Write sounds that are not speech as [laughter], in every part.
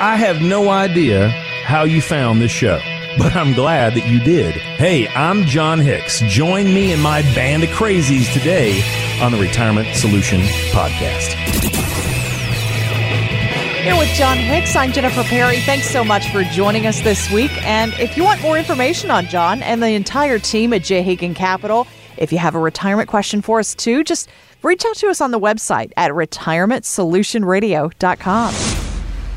I have no idea how you found this show, but I'm glad that you did. Hey, I'm Jon Hicks. Join me and my band of crazies today on the Retirement Solution Podcast. Here with Jon Hicks, I'm Jennifer Perry. Thanks so much for joining us this week. And if you want more information on Jon and the entire team at J. Hagan Capital, if you have a retirement question for us too, just reach out to us on the website at retirementsolutionradio.com.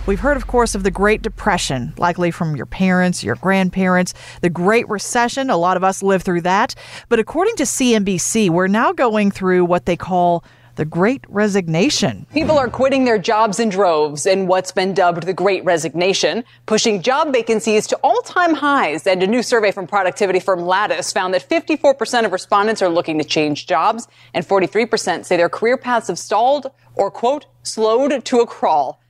We've heard, of course, of the Great Depression, likely from your parents, your grandparents, the Great Recession. A lot of us lived through that. But according to CNBC, we're now going through what they call the Great Resignation. People are quitting their jobs in droves in what's been dubbed the Great Resignation, pushing job vacancies to all time highs. And a new survey from productivity firm Lattice found that 54% of respondents are looking to change jobs, and 43% say their career paths have stalled or, quote, slowed to a crawl.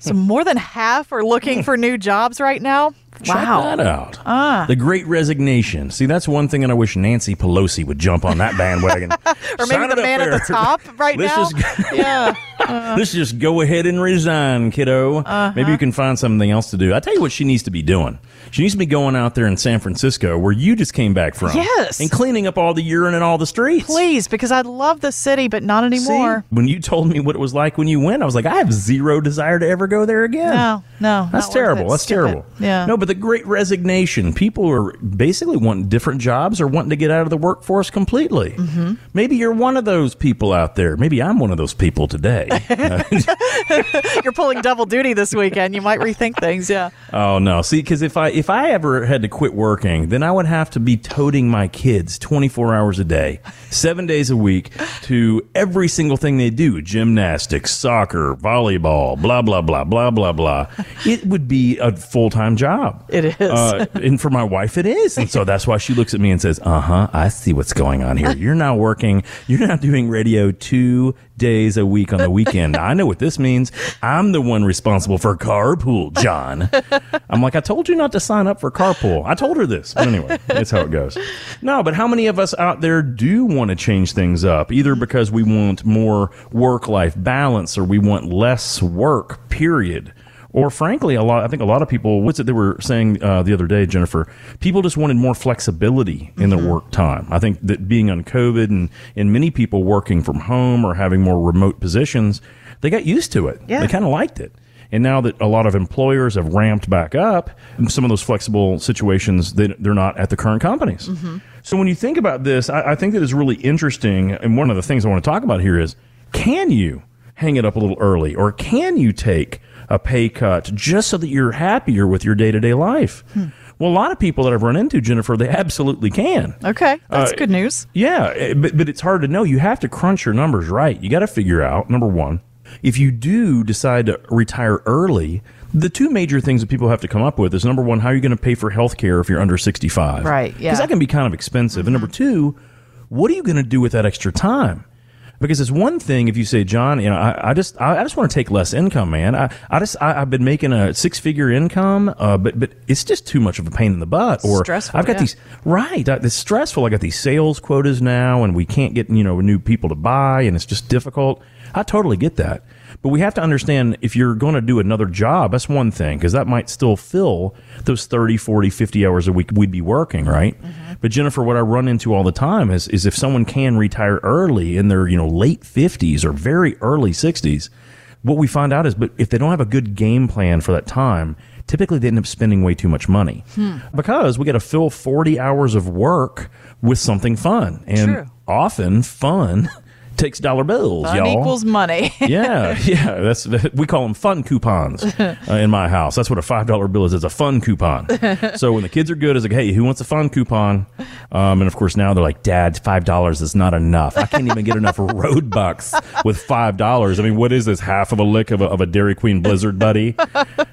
So more than half are looking for new jobs right now. Check wow. that out. Ah. The Great Resignation. See, that's one thing that I wish Nancy Pelosi would jump on that bandwagon. [laughs] or maybe the man at the top right Let's now. Just, yeah. [laughs] Uh, [laughs] Let's just go ahead and resign, kiddo. Uh-huh. Maybe you can find something else to do. I tell you what she needs to be doing. She needs to be going out there in San Francisco, where you just came back from. Yes. And cleaning up all the urine in all the streets. Please, because I love the city, but not anymore. See, when you told me what it was like when you went, I was like, I have zero desire to ever go there again. No, no. That's terrible. That's Stupid. terrible. Yeah. No, but the great resignation, people are basically wanting different jobs or wanting to get out of the workforce completely. Mm-hmm. Maybe you're one of those people out there. Maybe I'm one of those people today. [laughs] You're pulling double duty this weekend. You might rethink things. Yeah. Oh no! See, because if I if I ever had to quit working, then I would have to be toting my kids 24 hours a day, seven days a week to every single thing they do: gymnastics, soccer, volleyball, blah blah blah blah blah blah. It would be a full time job. It is, uh, and for my wife, it is, and so that's why she looks at me and says, "Uh huh, I see what's going on here. You're not working. You're not doing radio two days a week on the weekend. I know what this means. I'm the one responsible for carpool, Jon. I'm like, I told you not to sign up for carpool. I told her this. But anyway, that's how it goes. No, but how many of us out there do want to change things up, either because we want more work life balance or we want less work, period? Or frankly, a lot. I think a lot of people. What's it they were saying uh, the other day, Jennifer? People just wanted more flexibility in mm-hmm. their work time. I think that being on COVID and and many people working from home or having more remote positions, they got used to it. Yeah. They kind of liked it. And now that a lot of employers have ramped back up, some of those flexible situations, they, they're not at the current companies. Mm-hmm. So when you think about this, I, I think that is really interesting. And one of the things I want to talk about here is can you hang it up a little early or can you take a pay cut just so that you're happier with your day to day life. Hmm. Well, a lot of people that I've run into, Jennifer, they absolutely can. Okay, that's uh, good news. Yeah, eh, but, but it's hard to know. You have to crunch your numbers right. You got to figure out, number one, if you do decide to retire early, the two major things that people have to come up with is number one, how are you going to pay for health care if you're under 65? Right, yeah. Because that can be kind of expensive. Mm-hmm. And number two, what are you going to do with that extra time? Because it's one thing if you say, Jon, you know, I, I just, I, I, just want to take less income, man. I, I just, I, have been making a six figure income, uh, but, but it's just too much of a pain in the butt. Or stressful, I've got yeah. these, right. It's stressful. I got these sales quotas now and we can't get, you know, new people to buy and it's just difficult. I totally get that. But we have to understand if you're going to do another job, that's one thing, because that might still fill those 30, 40, 50 hours a week we'd be working, right? Mm-hmm. But Jennifer, what I run into all the time is, is if someone can retire early in their, you know, late 50s or very early 60s, what we find out is, but if they don't have a good game plan for that time, typically they end up spending way too much money hmm. because we got to fill 40 hours of work with something fun. And True. often fun takes dollar bills, fun y'all. equals money. [laughs] yeah, yeah. That's we call them fun coupons [laughs] uh, in my house. That's what a five dollar bill is. It's a fun coupon. so when the kids are good, it's like, hey, who wants a fun coupon? Um, and of course now they're like, Dad, five dollars is not enough. I can't even get enough [laughs] Robux with five dollars. I mean, what is this? Half of a lick of a, of a Dairy Queen Blizzard, buddy?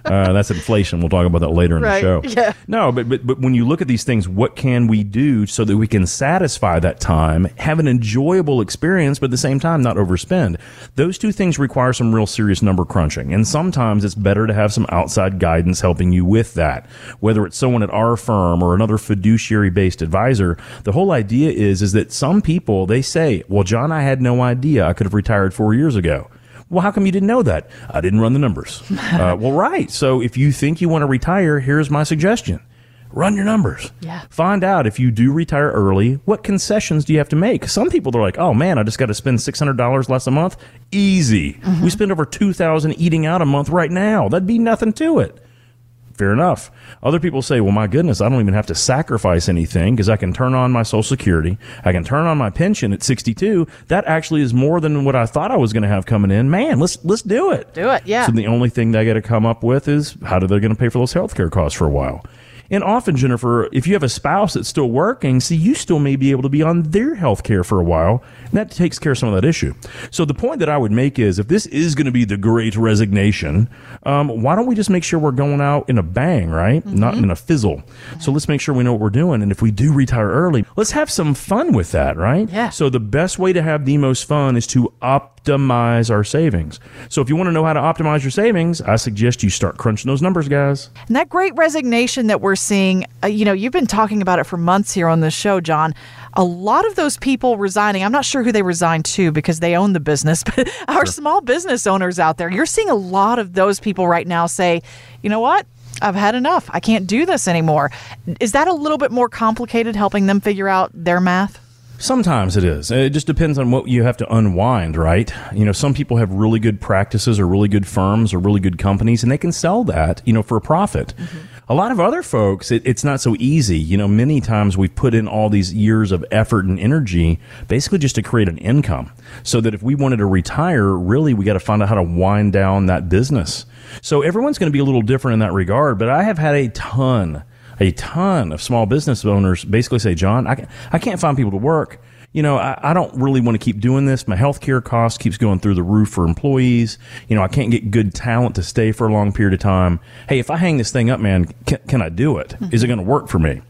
Uh, that's inflation. We'll talk about that later in right. the show. [laughs] Yeah. No, but, but but when you look at these things, what can we do so that we can satisfy that time, have an enjoyable experience, but at the same time not overspend? Those two things require some real serious number crunching, and sometimes it's better to have some outside guidance helping you with that. Whether it's someone at our firm or another fiduciary based advisor, the whole idea is is that some people they say, "Well, Jon, I had no idea I could have retired four years ago." Well, how come you didn't know that? I didn't run the numbers. [laughs] uh, well, right. So if you think you want to retire, here's my suggestion. Run your numbers. Yeah. Find out if you do retire early, what concessions do you have to make? Some people they're like, "Oh man, I just got to spend six hundred dollars less a month." Easy. We spend over two thousand eating out a month right now. That'd be nothing to it. Fair enough. Other people say, well, my goodness, I don't even have to sacrifice anything because I can turn on my Social Security. I can turn on my pension at 62. That actually is more than what I thought I was going to have coming in. Man, let's, let's do it. Do it, yeah. So the only thing they got to come up with is how do they going to pay for those healthcare costs for a while? And often, Jennifer, if you have a spouse that's still working, see, you still may be able to be on their health care for a while. And that takes care of some of that issue. So the point that I would make is if this is going to be the great resignation, um, why don't we just make sure we're going out in a bang, right? Not in a fizzle. So let's make sure we know what we're doing. And if we do retire early, let's have some fun with that, right? Yeah. So the best way to have the most fun is to optimize our savings. So if you want to know how to optimize your savings, I suggest you start crunching those numbers, guys. And that great resignation that we're seeing, uh, you know, you've been talking about it for months here on this show, Jon. A lot of those people resigning, I'm not sure who they resigned to because they own the business, [laughs] but our small business owners out there, you're seeing a lot of those people right now say, you know what? I've had enough. I can't do this anymore. Is that a little bit more complicated helping them figure out their math? Sometimes it is. It just depends on what you have to unwind, right? You know, some people have really good practices or really good firms or really good companies and they can sell that, you know, for a profit. A lot of other folks, it, it's not so easy. You know, many times we've put in all these years of effort and energy basically just to create an income. So that if we wanted to retire, really we got to find out how to wind down that business. So everyone's going to be a little different in that regard, but I have had a ton a ton of small business owners basically say, Jon, I, I can't find people to work. You know, I, I don't really want to keep doing this. My healthcare cost keeps going through the roof for employees. You know, I can't get good talent to stay for a long period of time. Hey, if I hang this thing up, man, can, can I do it? Is it going to work for me?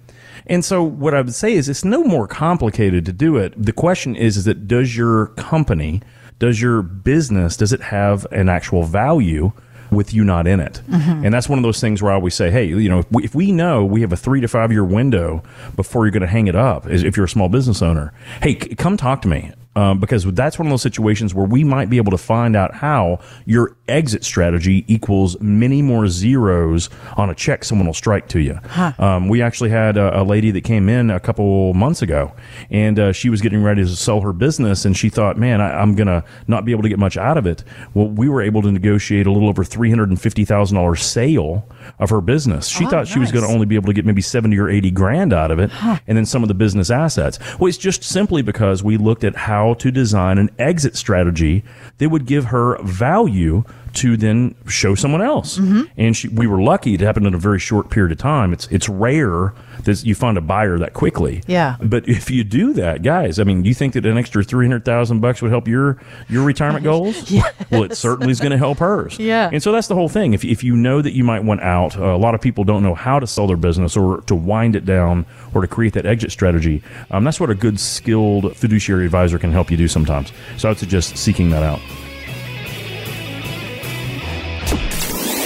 And so what I would say is it's no more complicated to do it. The question is, is that does your company, does your business, does it have an actual value? With you not in it. Mm-hmm. And that's one of those things where I always say, hey, you know, if we, if we know we have a three to five year window before you're going to hang it up, if you're a small business owner, hey, c- come talk to me. Um, because that's one of those situations where we might be able to find out how your exit strategy equals many more zeros on a check someone will strike to you. Um, we actually had a, a lady that came in a couple months ago, and uh, she was getting ready to sell her business, and she thought, "Man, I, I'm gonna not be able to get much out of it." Well, we were able to negotiate a little over three hundred and fifty thousand dollars sale of her business. She Oh, thought she was going to only be able to get maybe 70 or 80 grand out of it and then some of the business assets. Well, it's just simply because we looked at how to design an exit strategy that would give her value to then show someone else. Mm-hmm. And she, we were lucky it happened in a very short period of time. It's it's rare that you find a buyer that quickly. Yeah. But if you do that, guys, I mean, do you think that an extra 300,000 bucks would help your your retirement [laughs] goals? Well, it certainly is going to help hers. [laughs] Yeah. And so that's the whole thing. If, if you know that you might want out, uh, a lot of people don't know how to sell their business or to wind it down or to create that exit strategy. Um, that's what a good, skilled fiduciary advisor can help you do sometimes. So I would suggest seeking that out.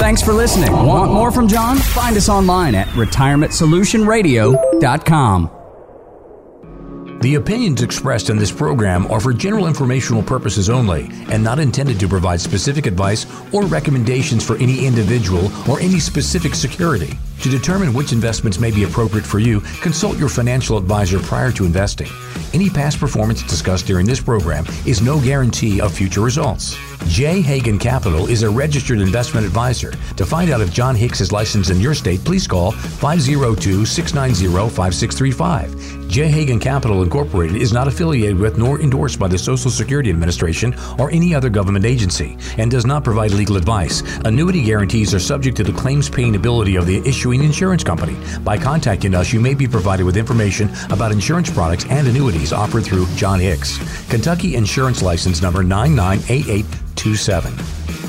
Thanks for listening. Want more from Jon? Find us online at retirementsolutionradio.com. The opinions expressed in this program are for general informational purposes only and not intended to provide specific advice or recommendations for any individual or any specific security. To determine which investments may be appropriate for you, consult your financial advisor prior to investing. Any past performance discussed during this program is no guarantee of future results. J. Hagan Capital is a registered investment advisor. To find out if Jon Hicks is licensed in your state, please call 502 690 5635. J. Hagan Capital Incorporated is not affiliated with nor endorsed by the Social Security Administration or any other government agency and does not provide legal advice. Annuity guarantees are subject to the claims paying ability of the insurance company. By contacting us, you may be provided with information about insurance products and annuities offered through Jon Hicks. Kentucky Insurance License Number 998827.